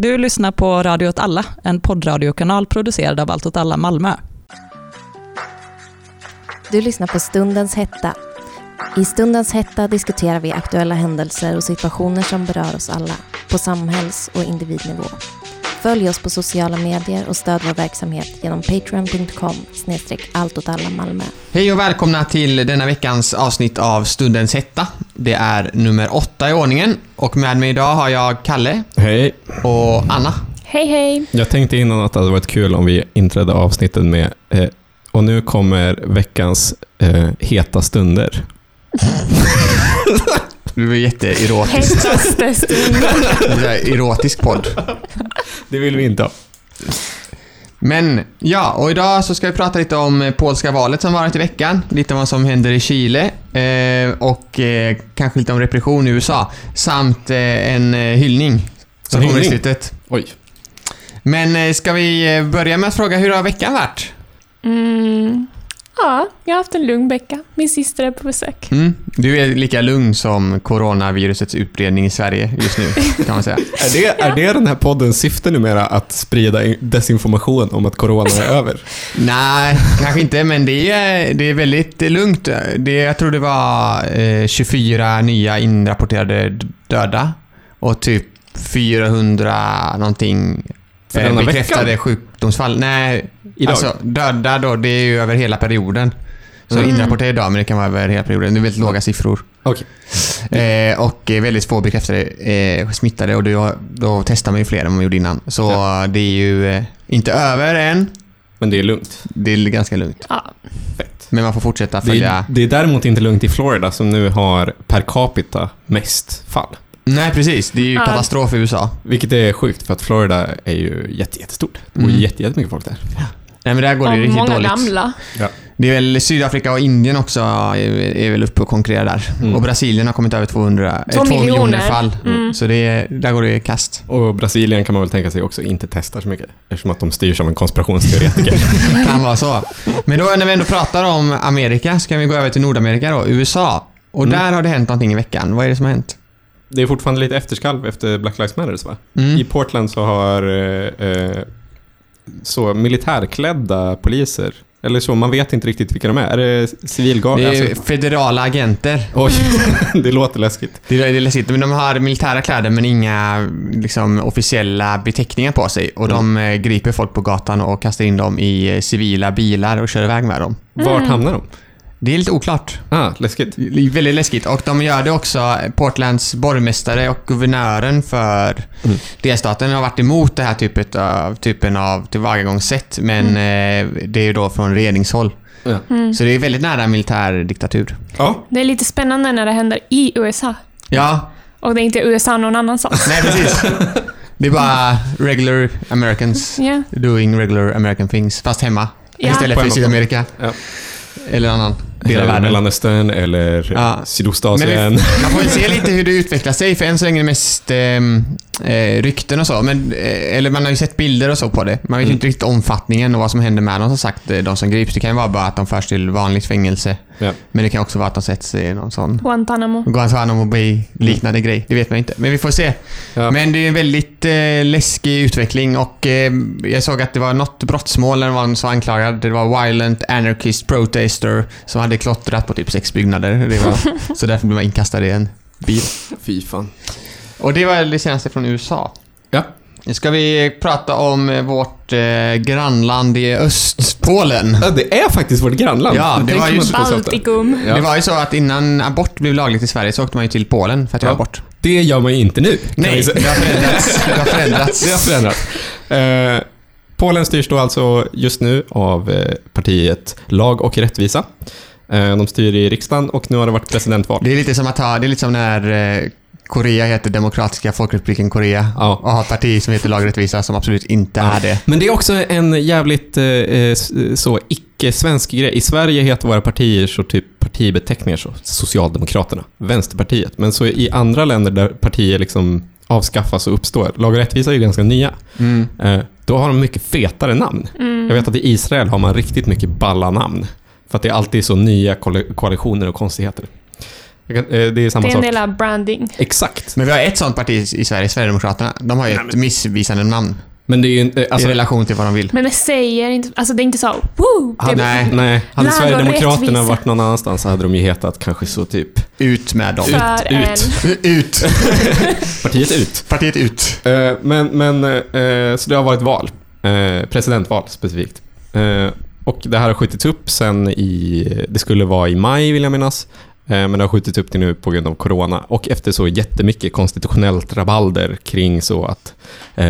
Du lyssnar på Radio åt alla, en poddradiokanal producerad av Allt åt alla Malmö. Du lyssnar på Stundens hetta. I Stundens hetta diskuterar vi aktuella händelser och situationer som berör oss alla på samhälls och individnivå. Följ oss på sociala medier och stöd vår verksamhet genom patreon.com snedstreck Malmö. Hej och välkomna till denna veckans avsnitt av Stundens hetta. Det är nummer åtta i ordningen och med mig idag har jag Kalle Hej. och Anna. Hej hej! Jag tänkte innan att det hade varit kul om vi inträdde avsnittet med eh, och nu kommer veckans eh, heta stunder. Det var jätteerotiskt. Hetaste stunden. Det är erotisk podd. Det vill vi inte ha. Men ja, och idag så ska vi prata lite om eh, polska valet som varit i veckan. Lite om vad som händer i Chile eh, och eh, kanske lite om repression i USA. Samt eh, en eh, hyllning som En kommer i slutet. Oj. Men eh, ska vi börja med att fråga hur har veckan varit? Mm. Ja, jag har haft en lugn vecka. Min syster är på besök. Mm. Du är lika lugn som coronavirusets utbredning i Sverige just nu, kan man säga. Är det, är det den här poddens syfte numera att sprida in- desinformation om att corona är över? Nej, kanske inte, men det är, det är väldigt lugnt. Det, jag tror det var eh, 24 nya inrapporterade döda och typ 400 någonting eh, bekräftade veckan? sjukdomsfall. Nej, Idag? alltså döda då, det är ju över hela perioden. Så Mm. inrapporterade idag, men det kan vara över hela perioden. Det är väldigt låga siffror. Okej. Eh, och eh, väldigt få bekräftade eh, smittade och då, då testar man ju fler än man gjorde innan. Så det är ju eh, inte över än. Men det är lugnt. Det är ganska lugnt. Ja. Fett. Men man får fortsätta Det följa... är, det är däremot inte lugnt i Florida som nu har per capita mest fall. Nej, precis. Det är ju Ja. katastrof i USA. Vilket är sjukt för att Florida är ju jätte, jättestort. Det bor Mm. jätte, jättemycket folk där. Nej, men där går det ju riktigt många dåligt. gamla. Det är väl Sydafrika och Indien också är, är väl uppe och konkurrerar där. Mm. Och Brasilien har kommit över 200, Två eh, 2 miljoner miljoner. fall. Mm. Så det, är- där går det kast. Och Brasilien kan man väl tänka sig också inte testar så mycket. Eftersom att de styrs av en konspirationsteoretiker. kan vara så. Men då när vi ändå pratar om Amerika så kan vi gå över till Nordamerika då, USA. Och Mm. där har det hänt någonting i veckan. Vad är det som har hänt? det är fortfarande lite efterskalv efter Black Lives Matter, va? Mm. I Portland så har eh, eh, så militärklädda poliser, eller så, man vet inte riktigt vilka de är. Är det civilgarde? Det är Alltså, federala agenter. oj, det låter läskigt. Det är, det är läskigt, men de har militära kläder men inga liksom, officiella beteckningar på sig. Och de eh, griper folk på gatan och kastar in dem i eh, civila bilar och kör iväg med dem. Vart hamnar de? Det är lite oklart. Ah, läskigt. Det är Väldigt läskigt. Och de gör det också, Portlands borgmästare och guvernören för Mm. delstaten har varit emot det här typet av, typen av tillvägagångssätt. Men eh, det är ju då från regeringshåll. Ja. Mm. Så det är väldigt nära militärdiktatur. ja. Det är lite spännande när det händer i USA. Ja, Och det är inte USA någon annanstans. nej precis. Det är bara regular Americans Ja. doing regular American things, fast hemma. Ja. Istället för i. Sydamerika. Ja. Eller annan del av Eller världen. Mellanöstern eller Ja. Sydostasien. vi, man får se lite hur det utvecklar sig, för än så länge är det mest ehm, eh, rykten och så. Men, eh, eller man har ju sett bilder och så på det. Man vet ju Mm. inte riktigt omfattningen och vad som händer med dem som sagt, eh, de som grips. Det kan ju vara bara att de förs till vanligt fängelse. Ja. Men det kan också vara att de sätts i någon sån Guantanamo. Guantanamo Bay-liknande grej. Det vet man inte. Men vi får se. Ja. Men det är en väldigt eh, läskig utveckling och eh, jag såg att det var något brottsmål när det var någon som var anklagad. Det var Violent Anarchist Protester som hade klottrat på typ sex byggnader. Det var, så därför blev man inkastad i en bil. Fy fan. Och det var det senaste från USA. Ja. Nu ska vi prata om eh, vårt eh, grannland i öst, Polen. ja, det är faktiskt vårt grannland. Ja, det var ju. Baltikum. Ja. Det var ju så att innan abort blev lagligt i Sverige så åkte man ju till Polen för att göra Ja. abort. Det gör man ju inte nu. Nej, det har förändrats. Det har förändrats. Det har förändrats. Eh, Polen styrs då alltså just nu av eh, partiet Lag och rättvisa. Eh, de styr i riksdagen och nu har det varit presidentval. Det är lite som att ha, det är lite som när eh, Korea heter Demokratiska folkrepubliken Korea Ja. och har ett parti som heter Lagrättvisa som absolut inte Ja. är det. Men det är också en jävligt eh, eh, så icke-svensk grej. I Sverige heter våra partier så typ partibeteckningar så Socialdemokraterna, Vänsterpartiet. Men så i andra länder där partier liksom avskaffas och uppstår, Lag och rättvisa är ju ganska nya, Mm. eh, då har de mycket fetare namn. Mm. Jag vet att i Israel har man riktigt mycket balla namn. För att det är alltid så nya koali- koalitioner och konstigheter. Eh, det är samma Det är en sak. del av branding. Exakt. Men vi har ett sånt parti i Sverige, Sverigedemokraterna. De har ju ett missvisande namn Men det är ju inte... i Alltså, relation till vad de vill. Men det säger inte... Alltså det är inte så... Woo! Det är, Hade- Nej. nej, hade Sverigedemokraterna varit någon annanstans så hade de ju hetat kanske så typ Ut med dem. för ut. en... Ut! partiet ut. Partiet ut. Eh, men, men, eh, så det har varit val. Presidentval specifikt. Och det här har skjutits upp sen i, det skulle vara i maj vill jag minnas. Eh, men det har skjutits upp till nu på grund av corona. Och efter så jättemycket konstitutionellt rabalder kring så att eh,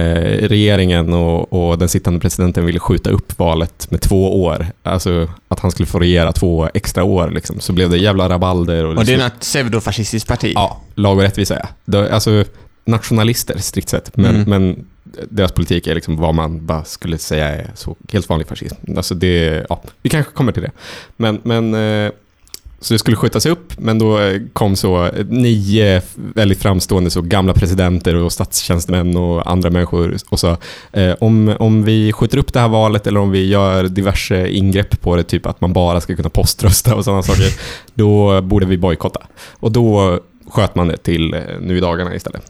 regeringen och, och den sittande presidenten ville skjuta upp valet med två år. Alltså att han skulle få regera två extra år liksom. Så blev det jävla rabalder. Och, Och det är slut- något pseudofascistiskt parti. Ja, lag och rättvisa ja. Alltså nationalister strikt sett, men, Mm. men deras politik är liksom vad man bara skulle säga är så helt vanlig fascism. Alltså det, ja, vi kanske kommer till det. Men, men eh, så det skulle skjutas upp, men då eh, kom så nio väldigt framstående så gamla presidenter och statstjänstemän och andra människor och sa eh, om, om vi skjuter upp det här valet eller om vi gör diverse ingrepp på det, typ att man bara ska kunna poströsta och sådana saker, då borde vi bojkotta. Och då sköt man det till eh, nu i dagarna istället.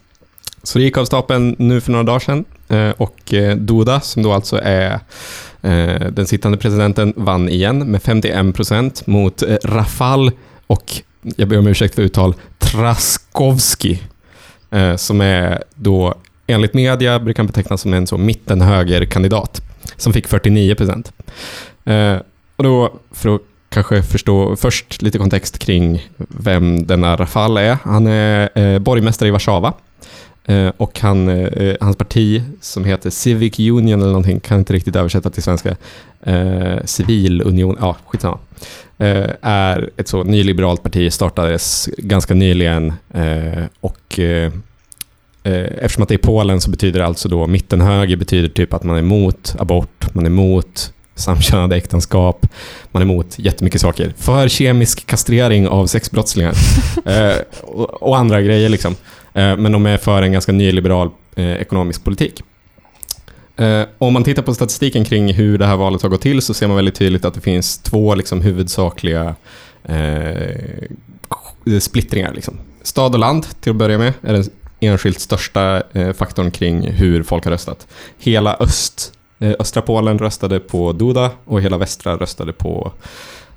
Så det gick av stapeln nu för några dagar sedan eh, och eh, Duda, som då alltså är eh, den sittande presidenten, vann igen med 51 procent mot Rafal och, jag ber om ursäkt för uttal, Traskovski, som är då enligt media brukar han betecknas som en så mittenhögerkandidat som fick 49 procent. Och då, för att kanske förstå först lite kontext kring vem denna Rafal är. Han är borgmästare i Warszawa. Eh, och han, eh, hans parti, som heter Civic Union eller någonting, kan inte riktigt översätta till svenska. Eh, Civilunion, ja skitsamma. Eh, är ett så nyliberalt parti, startades ganska nyligen eh, och eh, eftersom att det är Polen så betyder det alltså då mittenhöger betyder typ att man är emot abort, man är emot samkönade äktenskap, man är emot jättemycket saker. För kemisk kastrering av sexbrottslingar eh, och, och andra grejer liksom. Eh, men de är för en ganska nyliberal eh, ekonomisk politik. Eh, om man tittar på statistiken kring hur det här valet har gått till så ser man väldigt tydligt att det finns två liksom, huvudsakliga eh, splittringar. Liksom. Stad och land till att börja med är den enskilt största eh, faktorn kring hur folk har röstat. Hela öst, eh, östra Polen röstade på Duda och hela västra röstade på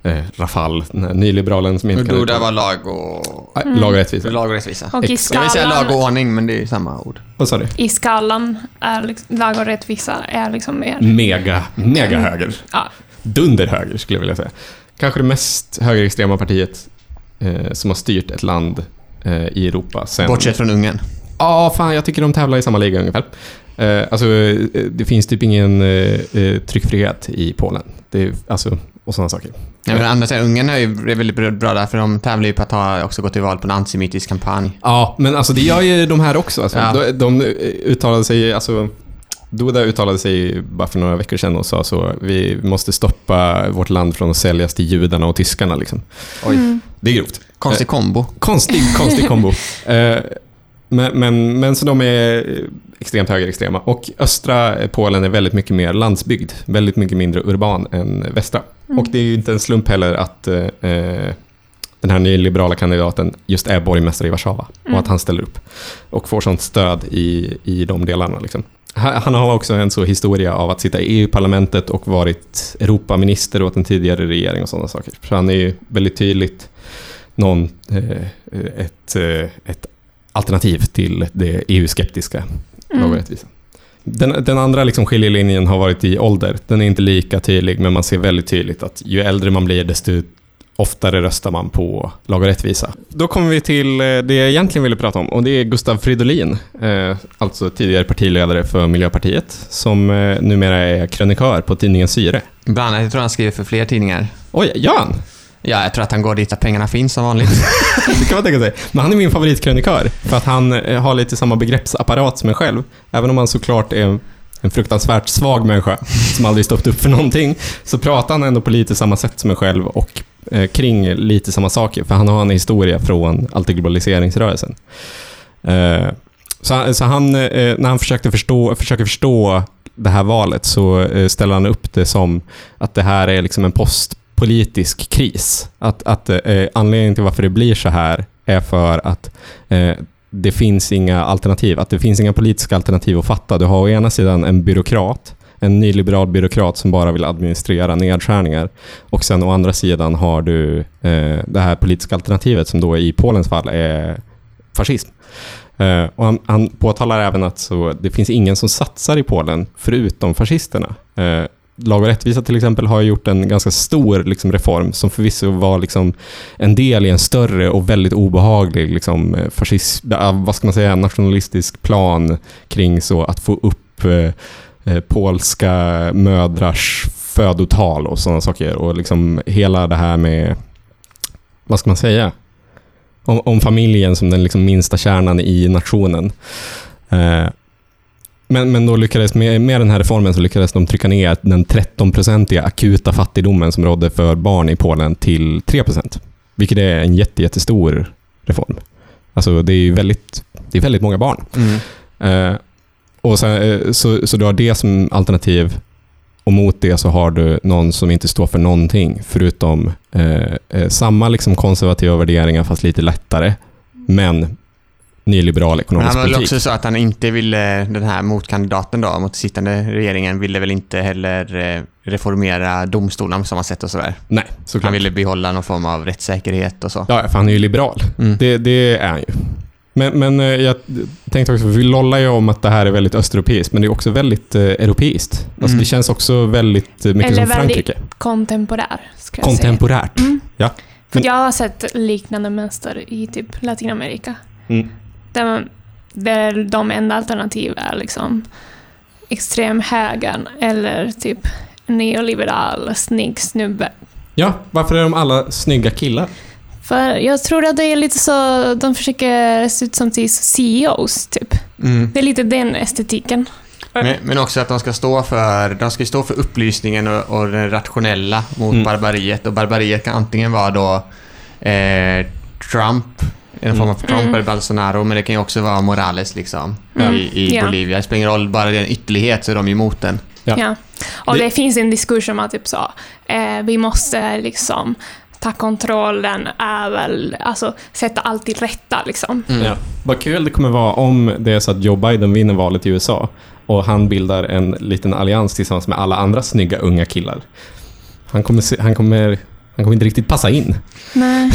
eh, Rafal, nyliberalen som inte kan uttala- var lag och... Ah, Lag och rättvisa. Lag och rättvisa. Och i Jag vill säga lag och ordning, men det är samma ord. Vad sa du? i skalan är liksom, lag och rättvisa är liksom mer... Mega, mega höger. Ja. Dunderhöger skulle jag vilja säga. Kanske det mest högerextrema partiet eh, som har styrt ett land eh, i Europa sen... Bortsett från Ungern. Ja, fan jag tycker de tävlar i samma liga ungefär. Eh, alltså, eh, det finns typ ingen eh, eh, tryckfrihet i Polen. Det alltså, och sådana saker. Ja, men andra sidan, Ungern är väldigt bra där, för de tävlar ju på att ha också gått till val på en antisemitisk kampanj. Ja, men alltså det gör ju de här också. Alltså. Ja. De, de uttalade sig, alltså Duda uttalade sig bara för några veckor sedan och sa så, vi måste stoppa vårt land från att säljas till judarna och tyskarna. Liksom. Oj. Det är grovt. Konstig kombo. Konstig, konstig kombo. Eh, men, men, men så de är eh, extremt högerextrema. Och östra Polen är väldigt mycket mer landsbygd. Väldigt mycket mindre urban än västra. Och det är ju inte en slump heller att eh, den här nyliberala kandidaten just är borgmästare i Warszawa. Och att han ställer upp. Och får sånt stöd i, i de delarna. Liksom. Han han har också en så historia av att sitta i EU-parlamentet och varit Europaminister åt en tidigare regering och sådana saker. Så han är ju väldigt tydligt någon, eh, ett, eh, ett alternativ till det EU-skeptiska och rättvisa. Den, den andra liksom skiljelinjen har varit i ålder. Den är inte lika tydlig, men man ser väldigt tydligt att ju äldre man blir, desto oftare röstar man på lag och rättvisa. Då kommer vi till eh, det jag egentligen ville prata om och det är Gustav Fridolin, eh, alltså tidigare partiledare för Miljöpartiet, som eh, numera är krönikör på tidningen Syre. Bland annat, jag tror han skriver för fler tidningar. Oj, gör han? Ja, jag tror att han går dit där pengarna finns som vanligt. Det kan man tänka sig. Men han är min favoritkrönikör, för att han eh, har lite samma begreppsapparat som en själv. Även om han såklart är en fruktansvärt svag människa som aldrig stått upp för någonting, så pratar han ändå på lite samma sätt som en själv och eh, kring lite samma saker, för han har en historia från antiglobaliseringsrörelsen. Eh, så, så han, eh, när han försökte förstå, försöker förstå det här valet så eh, ställer han upp det som att det här är liksom en politisk kris. Att, att eh, anledningen till varför det blir så här är för att eh, det finns inga alternativ. Att det finns inga politiska alternativ att fatta. Du har å ena sidan en byråkrat, en nyliberal byråkrat som bara vill administrera nedskärningar. Och sen å andra sidan har du eh, det här politiska alternativet som då i Polens fall är fascism. Eh, och han, han påtalar även att så, det finns ingen som satsar i Polen förutom fascisterna. Eh, Lag och rättvisa till exempel har gjort en ganska stor liksom, reform som förvisso var liksom, en del i en större och väldigt obehaglig liksom, eh, fascist, eh, vad ska man säga, nationalistisk plan kring så att få upp eh, eh, polska mödrars födotal och sådana saker. Och liksom hela det här med, vad ska man säga, om, om familjen som den liksom minsta kärnan i nationen. Eh, men, men då lyckades, med, med den här reformen så lyckades de trycka ner den 13-procentiga akuta fattigdomen som rådde för barn i Polen till 3 procent. Vilket är en jätte, jättestor reform. Alltså det är väldigt, det är väldigt många barn. Mm. Eh, och sen, eh, så, så du har det som alternativ och mot det så har du någon som inte står för någonting förutom eh, eh, samma liksom konservativa värderingar fast lite lättare. Men nyliberal ekonomisk han var väl politik. också så att han inte ville, den här motkandidaten då, mot sittande regeringen, ville väl inte heller eh, reformera domstolarna på samma sätt och sådär. Nej, såklart. Han ville behålla någon form av rättssäkerhet och så. Ja, för han är ju liberal. Mm. Det, det är han ju. Men, men eh, jag tänkte också, för vi lollar ju om att det här är väldigt östeuropeiskt, men det är också väldigt eh, europeiskt. Alltså Mm. Det känns också väldigt mycket Eller som väldigt Frankrike. Kontemporär, ska jag säga. Kontemporärt. Mm. Ja. För Men- jag har sett liknande mönster i typ Latinamerika. Mm. Där, man, där de enda alternativ är liksom extremhögern eller typ neoliberal snygg snubbe. Ja, varför är de alla snygga killar? För jag tror att det är lite så, de försöker se ut som till CEOs typ. Mm. Det är lite den estetiken. Men, men också att de ska stå för, de ska stå för upplysningen och, och det rationella mot Mm. barbariet. Och barbariet kan antingen vara då eh, Trump, en form av Trump Mm. eller Bolsonaro, men det kan ju också vara Morales liksom Mm. i, i Ja. Bolivia. Det spelar ingen roll, bara det är en ytterlighet så är de emot den. Ja. Ja. Och Det- det, finns en diskussion om att typ så, eh, vi måste liksom ta kontrollen över, alltså sätta allt till rätta liksom. Mm. Ja. Vad kul det kommer vara om det är så att Joe Biden vinner valet i USA och han bildar en liten allians tillsammans med alla andra snygga unga killar. Han kommer, se, han kommer, han kommer inte riktigt passa in. Nej.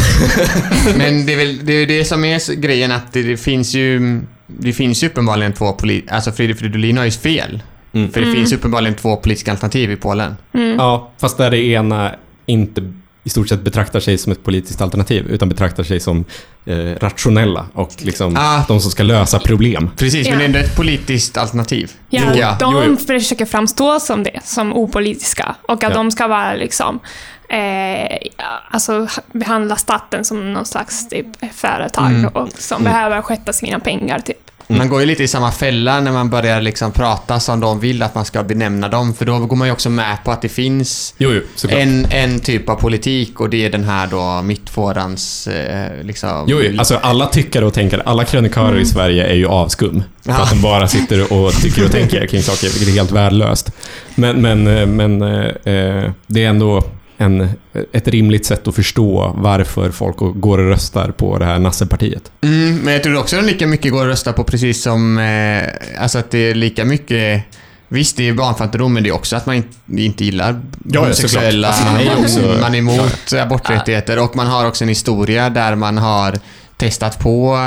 Men det är väl det, är det som är grejen att det, det finns ju det finns ju uppenbarligen två politiska... Alltså Fredrik Fridolin har ju fel. Mm. För det Mm. finns uppenbarligen två politiska alternativ i Polen. Mm. Ja, fast där det ena inte i stort sett betraktar sig som ett politiskt alternativ utan betraktar sig som eh, rationella och liksom Ah. de som ska lösa problem. Precis, men Ja. ändå ett politiskt alternativ. Ja, Ja, de jo, jo. försöker framstå som det, som opolitiska. Och att Ja. de ska vara liksom, eh, alltså behandla staten som någon slags typ, företag Mm. och som Mm. behöver sköta sina pengar. Typ. Mm. Man går ju lite i samma fälla när man börjar liksom prata som de vill att man ska benämna dem. För då går man ju också med på att det finns Jo, jo, en, en typ av politik och det är den här då mittfårans eh, liksom... Jo, jo, alltså alla tyckare och tänkare, alla krönikörer Mm. i Sverige är ju avskum. För Ja. att de bara sitter och tycker och tänker kring saker, vilket är helt värdelöst. Men, men, eh, men eh, eh, det är ändå en, ett rimligt sätt att förstå varför folk går och röstar på det här nassepartiet. Mm, men jag tror också att de lika mycket går att rösta på precis som... Eh, alltså att det är lika mycket... Visst, det är barnfattigdom, men det är också att man inte, gillar ja, homosexuella. Alltså, man är också- man är emot aborträttigheter och man har också en historia där man har testat på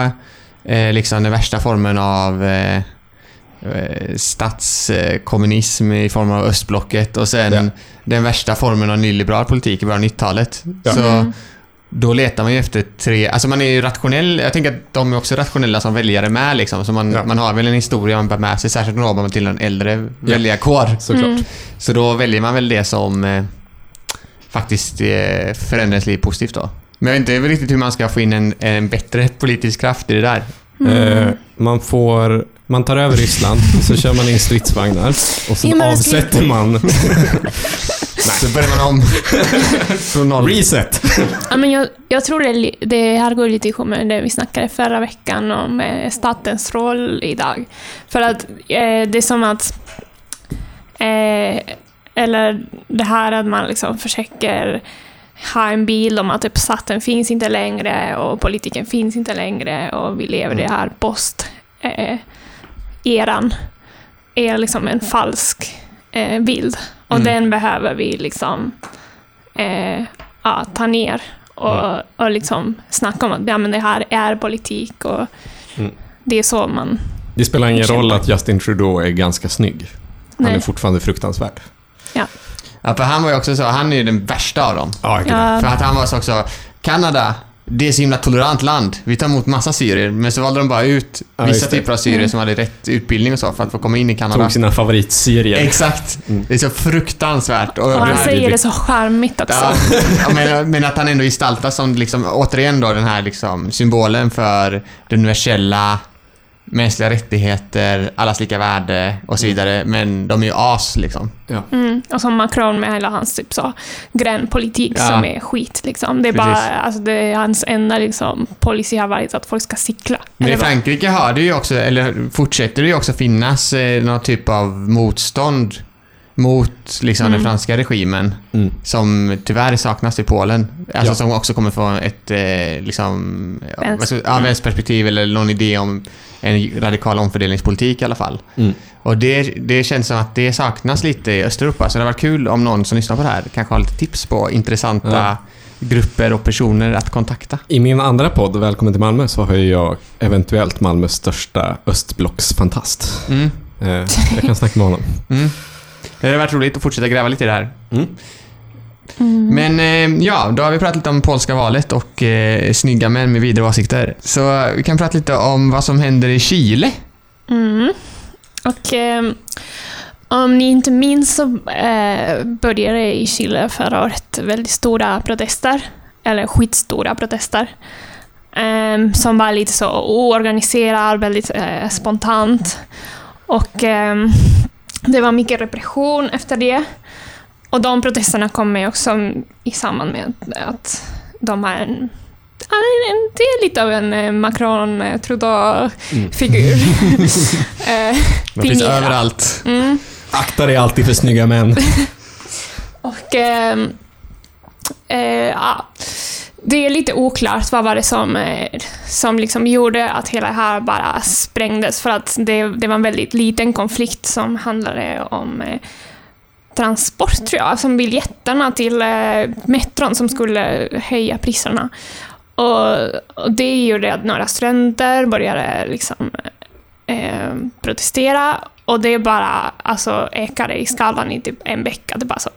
eh, liksom den värsta formen av eh, statskommunism i form av östblocket och sen Ja. den värsta formen av nyliberal politik i början av 90-talet. Ja. Så Mm. då letar man ju efter tre... Alltså man är ju rationell. Jag tänker att de är också rationella som väljare med liksom. Så man, Ja. man har väl en historia man bär med sig, särskilt om man till en äldre väljarkår. Såklart. Mm. Så då väljer man väl det som eh, faktiskt eh, förändrar ens liv positivt då. Men jag vet inte riktigt hur man ska få in en, en bättre politisk kraft i det där. Mm. Eh, man får... Man tar över Ryssland, så kör man in stridsvagnar och Inbördeskrig. avsätter man... Så börjar man om från noll. Reset! Ja, men jag, jag tror det, det här går lite ihop med det vi snackade förra veckan om eh, statens roll idag. För att eh, det är som att... Eh, eller det här att man liksom försöker ha en bild om att typ staten finns inte längre och politiken finns inte längre och vi lever i det här post-eran är liksom en falsk eh, bild. Och Mm. den behöver vi liksom eh, ja, ta ner och, och liksom snacka om att ja, men det här är politik och Mm. det är så man... Det spelar ingen roll att Justin Trudeau är ganska snygg. Han är Nej. fortfarande fruktansvärd. Ja, för han var ju också så, han är ju den värsta av dem. Ja, Ja, För att han var så också, Kanada, det är så himla tolerant land. Vi tar emot massa syrier, men så valde de bara ut Ja, vissa typer av syrier som hade rätt utbildning och så för att få komma in i Kanada. Tog sina favoritserier. Exakt. Mm. Det är så fruktansvärt. Och och han säger det så charmigt också. Ja, men, men att han ändå gestaltas som, liksom, återigen då, den här liksom, symbolen för det universella, mänskliga rättigheter, allas lika värde och så vidare. Men de är ju as liksom. Ja. Mm. Och som Macron med hela hans typ så gränpolitik Ja. som är skit. Liksom. Det är Precis. bara, alltså, det är hans enda liksom, policy har varit att folk ska cykla. Men i? Frankrike har det ju också, eller fortsätter det ju också finnas eh, någon typ av motstånd mot liksom, den Mm. franska regimen Mm. som tyvärr saknas i Polen. Alltså Ja. som också kommer få ett eh, liksom, Vänster- ja, vänsterperspektiv eller någon idé om en radikal omfördelningspolitik i alla fall. Mm. Och det, det känns som att det saknas lite i Östeuropa, så det har varit kul om någon som lyssnar på det här kanske har lite tips på intressanta Ja. grupper och personer att kontakta. I min andra podd, Välkommen till Malmö, så har jag eventuellt Malmös största östblocksfantast. Mm. Eh, jag kan snacka med honom. Mm. Det har varit roligt att fortsätta gräva lite i det här. Mm. Mm. Men eh, ja, då har vi pratat lite om polska valet och eh, snygga män med vidare åsikter. Så eh, vi kan prata lite om vad som händer i Chile. Mm. Och ehm, om ni inte minns så eh, började i Chile förra året väldigt stora protester, eller skitstora protester, ehm, som var lite så oorganiserad, väldigt eh, spontant. Och det var mycket repression efter det. Och de protesterna kommer också i samband med att de har en Det är lite av en eh, Macron-Trudeau-figur. Eh, De finns överallt. mm. Akta dig alltid för snygga män. Och ehm, eh, ja, det är lite oklart vad var det som, eh, som liksom gjorde att hela det här bara sprängdes. För att det, det var en väldigt liten konflikt som handlade om eh, transport, tror jag. Som biljetterna till eh, metron som skulle höja priserna. Och, och det gjorde att några studenter började liksom eh, protestera och det bara alltså, ekade i skallen i typ en vecka. Det bara så...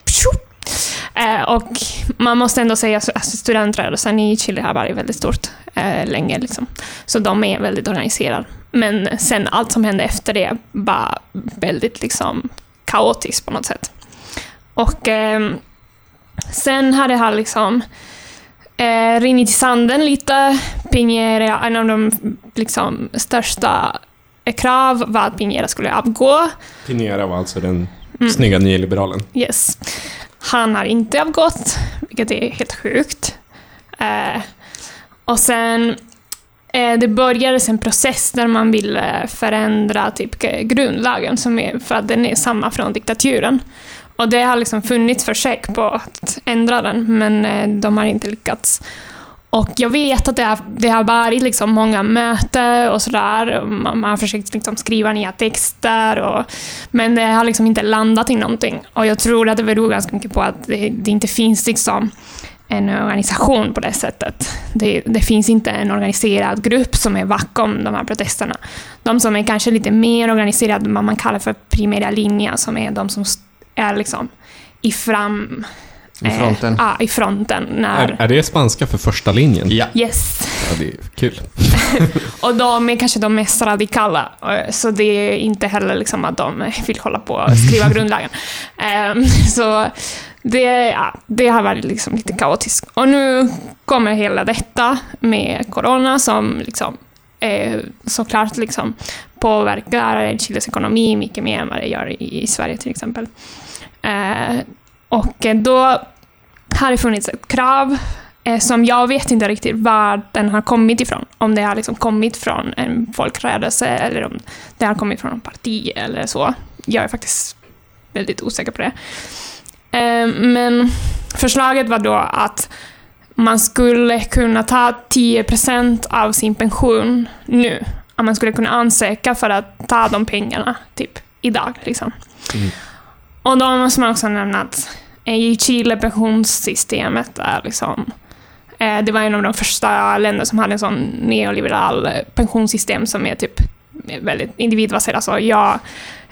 Eh, och man måste ändå säga att alltså, studentrörelsen i Chile har varit väldigt stort eh, länge. Liksom. Så de är väldigt organiserade. Men sen allt som hände efter det var väldigt liksom, kaotiskt på något sätt. Och ehm, sen har det här liksom eh, rinnit i sanden lite. Piñera, en av de liksom, största eh, krav var att Piñera skulle avgå. Pinera var alltså den Mm. snygga nyliberalen. Yes. Han har inte avgått, vilket är helt sjukt. Eh, och sen eh, det började en process där man ville förändra typ eh, grundlagen, som är, för att den är samma från diktaturen. Och det har liksom funnits försök på att ändra den, men eh, de har inte lyckats. Och jag vet att det har, det har varit liksom många möten och sådär. Man, man har försökt liksom skriva nya texter, och, men det har liksom inte landat i någonting. Och jag tror att det beror ganska mycket på att det, det inte finns liksom en organisation på det sättet. Det, det finns inte en organiserad grupp som är bakom de här protesterna. De som är kanske lite mer organiserade, vad man kallar för primära linjen, som är de som st- är liksom i fram... I fronten. Eh, ja, i fronten. När, Är, är det spanska för första linjen? Ja. Yes. Ja, det är kul. Och de är kanske de mest radikala, eh, så det är inte heller liksom att de vill hålla på och skriva grundlagen. Ehm, Så det, ja, det har varit liksom lite kaotiskt. Och nu kommer hela detta med corona som liksom, eh, såklart liksom påverkar Chiles ekonomi mycket mer än vad det gör i, i Sverige till exempel. Eh, och då har det funnits ett krav eh, som jag vet inte riktigt var den har kommit ifrån. Om det har liksom kommit från en folkrörelse eller om det har kommit från en parti eller så. Jag är faktiskt väldigt osäker på det. Eh, men förslaget var då att man skulle kunna ta 10% av sin pension nu. Att man skulle kunna ansöka för att ta de pengarna, typ idag. Liksom. Mm. Och då måste man också nämna att i Chile pensionssystemet är liksom eh, det var en av de första länder som hade en sån neoliberal eh, pensionssystem som är typ väldigt individbaserat. Alltså jag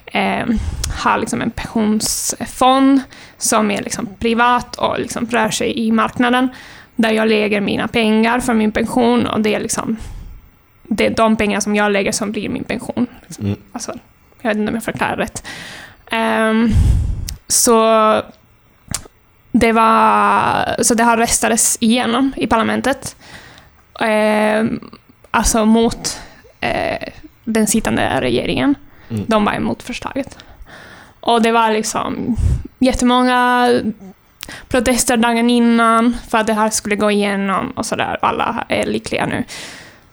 eh, har liksom en pensionsfond som är liksom privat och liksom rör sig i marknaden där jag lägger mina pengar för min pension och det är liksom det är de pengar som jag lägger som blir min pension. Liksom. Mm. Alltså, jag vet inte om jag förklarar rätt. Ehm, så det var, så det har röstades igenom i parlamentet. Ehm, alltså mot eh, den sittande regeringen. Mm. De var emot förslaget. Och det var liksom jättemånga protester dagen innan för att det här skulle gå igenom och sådär. Alla är lyckliga nu.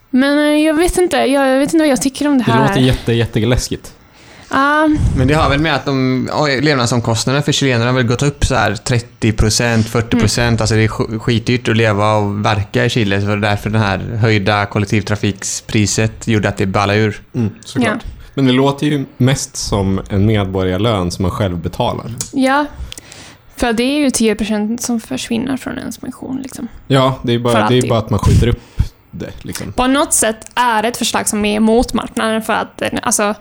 Men eh, jag vet inte, jag vet inte vad jag tycker om det Det här. låter jätte, jätteläskigt. Ja, Men det har väl med att de, levnadsomkostnaderna för chilenarna har väl gått upp så här 30%, 40%. Alltså det är sk- skitdyrt att leva och verka i Chile. Så det var därför det här höjda kollektivtrafikspriset gjorde att det ballade ur. Mm, såklart. Men det låter ju mest som en medborgarlön som man själv betalar. ja. För det är ju 10% som försvinner från ens pension. Liksom. Ja, det är bara, det är bara att man skjuter upp det. Liksom. På något sätt är det ett förslag som är emot marknaden för att alltså,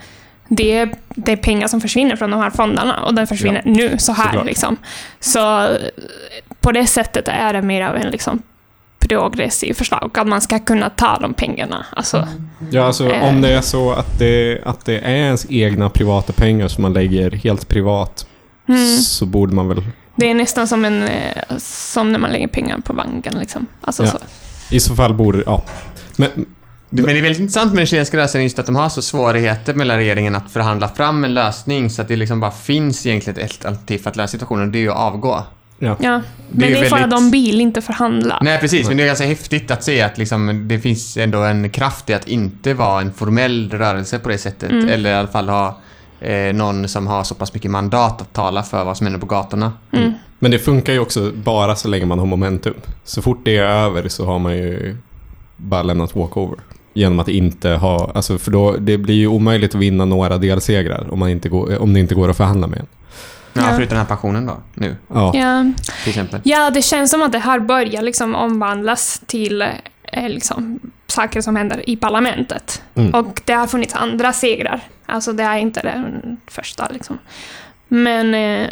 det, är, det är pengar som försvinner från de här fonderna och den försvinner nu, så här. såklart. Liksom. Så på det sättet är det mer av en liksom, progressiv förslag, att man ska kunna ta de pengarna. Alltså, Ja, alltså Eh. om det är så att det, att det är ens egna privata pengar som man lägger helt privat mm, så borde man väl... det är nästan som, en, eh, som när man lägger pengar på banken. Liksom. Alltså, Ja. så. I så fall borde... Ja. Men, Men det är väldigt intressant med den chilenska rörelsen just att de har så svårigheter mellan regeringen att förhandla fram en lösning så att det liksom bara finns egentligen ett alternativ för att lösa situationen. Det är ju att avgå. ja. Ja. Men är det är, ju för att väldigt- de vill inte förhandla. Nej, precis. Men det är ganska häftigt att se att liksom, det finns ändå en kraft i att inte vara en formell rörelse på det sättet. Mm. Eller i alla fall ha eh, någon som har så pass mycket mandat att tala för vad som händer på gatorna. Mm. Men det funkar ju också bara så länge man har momentum. Så fort det är över så har man ju bara lämnat walkover. Genom att inte ha... Alltså för då, det blir ju omöjligt att vinna några delsegrar om, man inte går, om det inte går att förhandla med en. Ja, Ja. förutom den här pensionen då, nu, Ja. Ja. till exempel. Ja, det känns som att det har börjat liksom omvandlas till eh, liksom, saker som händer i parlamentet. Mm. Och det har funnits andra segrar. Alltså det är inte den första. Liksom. Men eh,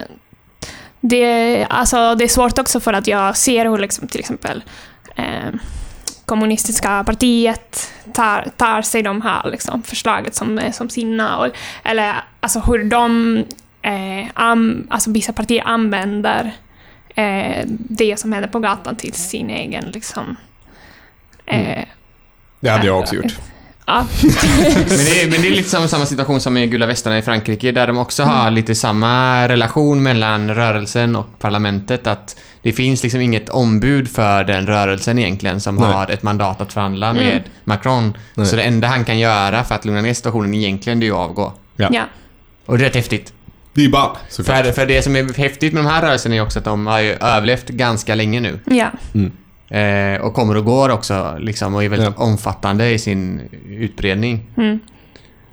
det, alltså, det är svårt också för att jag ser hur liksom, till exempel eh, kommunistiska partiet tar, tar sig de här liksom, förslaget som, som sina. Och, eller alltså hur de, eh, am, alltså vissa partier använder eh, det som händer på gatan till sin egen liksom... Eh, Det hade jag också gjort. Ja. Men det, är, men det är lite samma, samma situation som i Gula västarna i Frankrike där de också har lite samma relation mellan rörelsen och parlamentet. Att det finns liksom inget ombud för den rörelsen egentligen som Nej. har ett mandat att förhandla Mm. med Macron. Nej. Så det enda han kan göra för att lugna ner situationen egentligen det är ju att avgå. Ja. ja. Och det är rätt häftigt. Det är bara. För, för det som är häftigt med de här rörelserna är också att de har ju överlevt ganska länge nu. ja. Mm. Eh, och kommer och går också liksom och är väldigt Ja. omfattande i sin utbredning. Mm.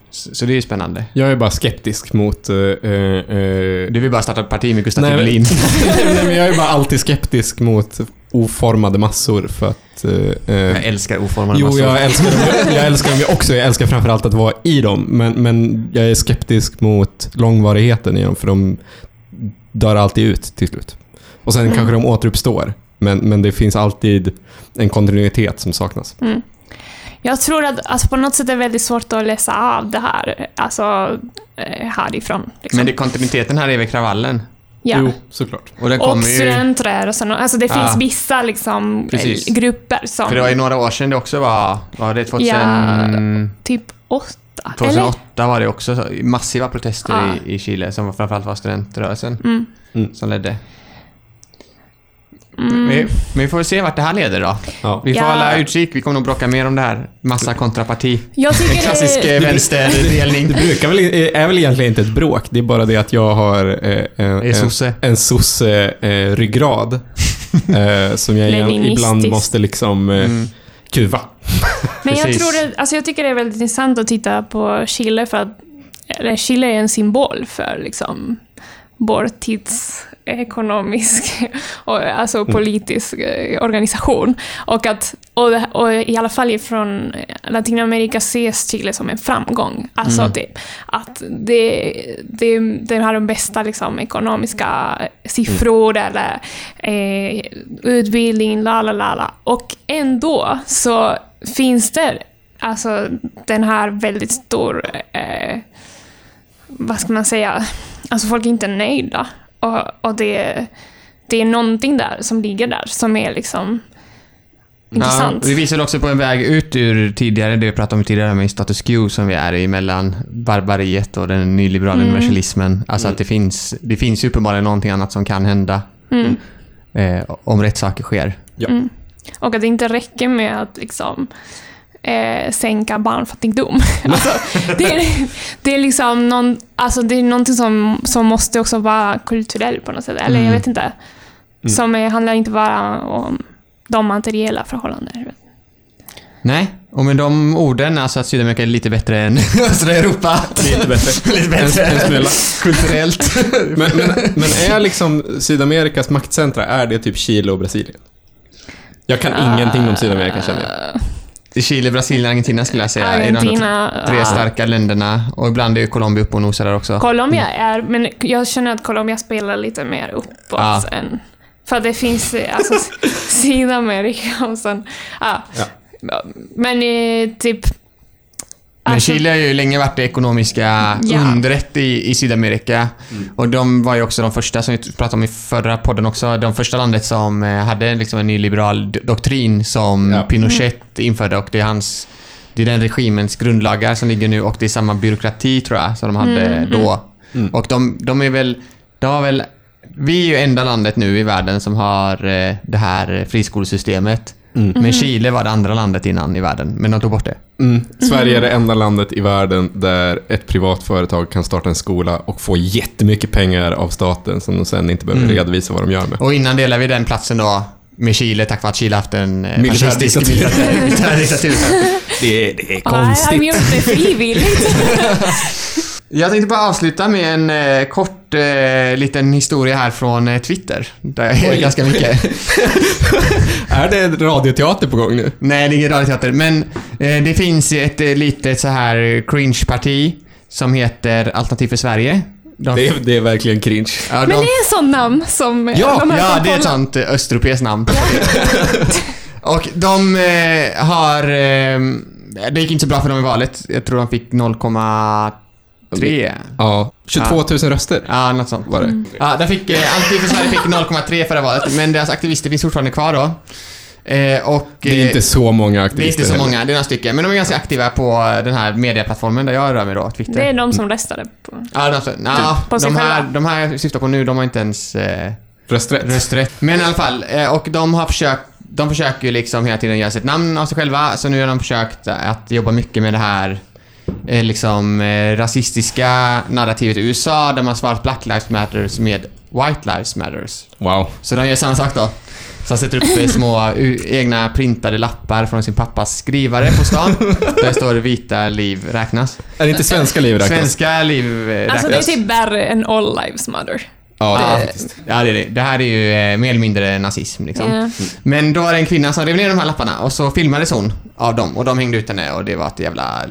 Så, så det är ju spännande. Jag är bara skeptisk mot... eh, eh, eh, Du vill bara starta ett parti med Gustav Fridolin. Nej, men jag är bara alltid skeptisk mot oformade massor för att... eh, eh, Jag älskar oformade Jo, massor. jag älskar, dem, jag, jag älskar dem ju också. Jag älskar framförallt att vara i dem. Men, men jag är skeptisk mot långvarigheten i dem, för de dör alltid ut till slut. Och sen Mm. kanske de återuppstår. Men, men det finns alltid en kontinuitet som saknas. Mm. Jag tror att alltså, på något sätt är det väldigt svårt att läsa av det här, alltså eh, härifrån. Liksom. Men det, kontinuiteten här är väl kravallen. ja. Jo, såklart. Och den och kommer ju... studentrörelsen. Alltså det Ja. finns vissa liksom, Precis. eh, grupper som... För det var ju några år sedan det också var... Var det 2000, Ja. Typ åtta? Eller? 2008 var det också så, massiva protester Ja. i, i Chile som framförallt var studentrörelsen Mm. som ledde. Vi, men vi får se vart det här leder då. Ja. Vi får Ja. hålla utkik. Vi kommer nog bråka mer om det här. Massa kontraparti. Jag tycker En klassisk det, eh, vänsterdelning. Det brukar väl, är väl egentligen inte ett bråk, det är bara det att jag har eh, en, är sosse. en, en sosse-ryggrad. eh, som jag ibland måste liksom eh, Mm. kuva. Men jag, tror det, alltså jag tycker det är väldigt intressant att titta på Chile för att eller Chile är en symbol för liksom vår tids ekonomisk och alltså politisk eh, organisation. Och, att, och, och i alla fall från Latinamerika ses Chile som en framgång. Alltså Mm. det, att det, det, det har de bästa liksom, ekonomiska siffror eller eh, utbildning, la la la la. Och ändå så finns det alltså den här väldigt stor, eh, vad ska man säga, alltså folk är inte nöjda. Och, och det, det är någonting där som ligger där som är liksom intressant. Ja, det visar också på en väg ut ur tidigare, det vi pratade om tidigare med status quo som vi är i mellan barbariet och den nyliberala Mm. universalismen. Alltså att det finns, det finns ju uppenbarligen någonting annat som kan hända Mm. eh, om rätt saker sker. Ja. Mm. Och att det inte räcker med att liksom eh, sänka barnfattigdom. alltså, det, är, det är liksom någon, alltså det är någonting som, som måste också vara kulturellt på något sätt. Eller jag Mm. vet inte. Som är, handlar inte bara om de materiella förhållanden. Nej, och med de orden, alltså att Sydamerika är lite bättre än östra Europa. Lite bättre. lite bättre. En- en smula. Kulturellt. Men, men, men är liksom Sydamerikas maktcentra, är det typ Chile och Brasilien? Jag kan ingenting om Sydamerika känner jag. Chile, Brasilien, Argentina skulle jag säga är de Argentina. tre ja. starka länderna. Och ibland är ju Colombia uppe och nosar där också. Colombia är, men jag känner att Colombia spelar lite mer uppåt Ja. än... För det finns alltså Sydamerika och sen... Ja. Men eh, typ... Men alltså- Chile har ju länge varit det ekonomiska Ja. undret i, i Sydamerika. Och de var ju också de första, som vi pratade om i förra podden också, de första landet som eh, hade liksom en nyliberal doktrin som Ja. Pinochet införde och det är hans det är den regimens grundlagar som ligger nu och det är samma byråkrati tror jag som de hade Mm, då. Mm. Och de, de är väl, de har väl, vi är ju enda landet nu i världen som har eh, det här friskolesystemet. Mm. Men Chile var det andra landet innan i världen, men de tog bort det. Mm. Sverige är det enda landet i världen där ett privat företag kan starta en skola och få jättemycket pengar av staten som de sen inte behöver Mm. redovisa vad de gör med. Och innan delade vi den platsen då med Chile tack vare att Chile haft en eh, fascistisk diktatur. militär- militärdiktatur. Det, det är Nej, han konstigt. gjort det frivilligt. Jag tänkte bara avsluta med en eh, kort eh, liten historia här från eh, Twitter. Där jag är Oj. ganska mycket. är det radioteater på gång nu? Nej, det är ingen radioteater. Men eh, det finns ju ett eh, litet så här cringe-parti som heter Alternativ för Sverige. De, Det är, det är verkligen cringe. ja, Men de, det är en sån namn som... ja, de här ja, som det är ett sånt östeuropeiskt namn. Och de eh, har... Eh, det gick inte så bra för dem i valet. Jag tror de fick 0,3. Ja, 22 000 röster Ja, något sånt. var det. Mm. Ja, där fick, eh, för Sverige fick 0,3 förra valet, men deras aktivister finns fortfarande kvar då. Eh, och, Det är eh, inte så många det är aktivister inte så heller. många, det är några stycken. Men de är ganska aktiva på den här medieplattformen där jag rör mig då, Twitter. Det är de som röstade på... Ja, de, ja, På sig de, här, de här jag syftar på nu, de har inte ens eh, Rösträtt. rösträtt. Men i alla fall, eh, och de har försökt de försöker ju liksom hela tiden göra sig ett namn av sig själva, så nu har de försökt att jobba mycket med det här eh, liksom eh, rasistiska narrativet i USA, där man svarat Black Lives Matters med White Lives Matters. Wow. Så de gör samma sak då. Så han sätter upp eh, små u- egna printade lappar från sin pappas skrivare på stan. där det står vita liv räknas. Är det inte svenska liv räknas? Svenska liv eh, Alltså det är räknas. typ värre än All Lives Matter. Ja, det är faktiskt. ja, det är det. Det här är ju eh, mer eller mindre nazism liksom. Ja. Men då var det en kvinna som rev ner de här lapparna och så filmades hon av dem och de hängde ut henne och det var ett jävla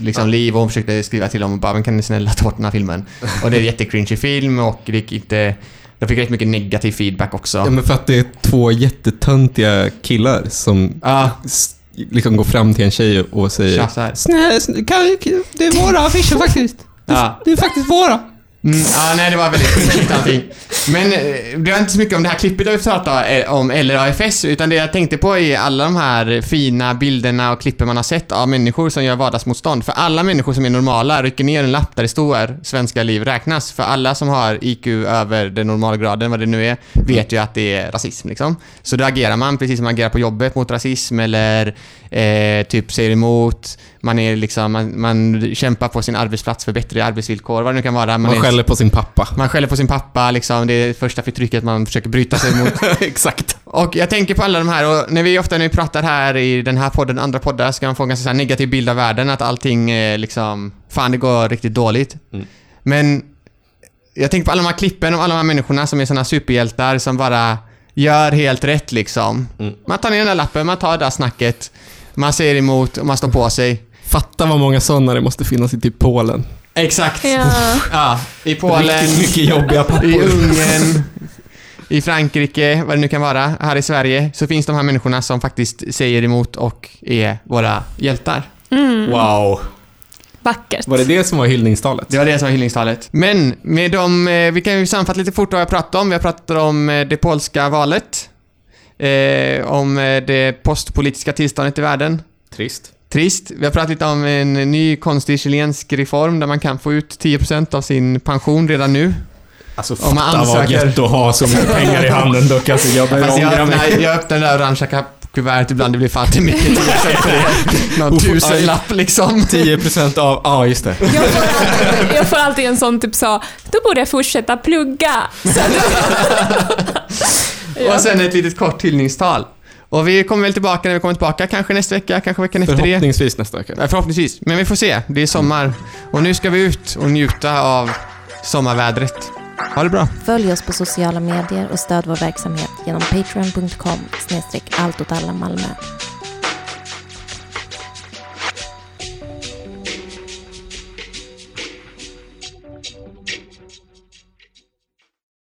liksom liv och hon försökte skriva till dem och bara men kan ni snälla ta bort den här filmen? Och det är en jättecringy film och det gick inte... De fick rätt mycket negativ feedback också. Ja, men för att det är två jättetöntiga killar som s- liksom går fram till en tjej och säger. Snälla, snälla, kan, kan- det är våra affischer faktiskt. Ja. Det är faktiskt våra. Mm, ja, nej det var väldigt cringeigt allting. Men eh, det var inte så mycket om det här klippet jag pratade om, eller AFS, utan det jag tänkte på är alla de här fina bilderna och klippen man har sett av människor som gör vardagsmotstånd. För alla människor som är normala rycker ner en lapp där det står “svenska liv räknas”. För alla som har IQ över den normalgraden, vad det nu är, vet ju att det är rasism liksom. Så då agerar man precis som man agerar på jobbet mot rasism eller eh, typ säger emot. Man är liksom, man, man kämpar på sin arbetsplats för bättre arbetsvillkor, vad det nu kan vara. Man är, skäller på sin pappa. man skäller på sin pappa, liksom. Det är första förtrycket man försöker bryta sig mot. Exakt. Och jag tänker på alla de här och när vi ofta när vi pratar här i den här podden, andra poddar, ska man få en ganska så här negativ bild av världen, att allting är liksom, fan det går riktigt dåligt. Mm. Men jag tänker på alla de här klippen och alla de här människorna som är såna superhjältar som bara gör helt rätt liksom. Mm. Man tar ner den där lappen, man tar det där snacket, man säger emot och man står på sig. Fatta vad många sådana det måste finnas i typ Polen. Exakt. Ja. Ja, i Polen, Riktigt mycket jobbiga i pappor. Ungern, i Frankrike, vad det nu kan vara, här i Sverige, så finns de här människorna som faktiskt säger emot och är våra hjältar. Mm. Wow. Vackert. Var det det som var hyllningstalet? Det var det som var hyllningstalet. Men med de, eh, vi kan ju sammanfatta lite fort vad jag pratat om. Vi har pratat om eh, det polska valet, eh, om eh, det postpolitiska tillståndet i världen. Trist. Trist. Vi har pratat lite om en ny konstig chilensk reform där man kan få ut 10% av sin pension redan nu. Alltså Om man fatta vad gött att ha så mycket pengar i handen dock. Alltså, jag börjar Fast jag ångra mig. öppnar, jag öppnar det där orangea kuvertet ibland, det blir fan till mycket 10% för det. Någon tusenlapp liksom. 10% av... Ja, just det. Jag får, alltid, jag får alltid en sån typ så, då borde jag fortsätta plugga. Så Och sen ett litet kort hyllningstal. Och vi kommer väl tillbaka när vi kommer tillbaka, kanske nästa vecka, kanske veckan efter det. Förhoppningsvis nästa vecka. Ja, förhoppningsvis. Men vi får se. Det är sommar. Och nu ska vi ut och njuta av sommarvädret. Ha det bra. Följ oss på sociala medier och stöd vår verksamhet genom patreon.com snedstreck allt åt alla Malmö.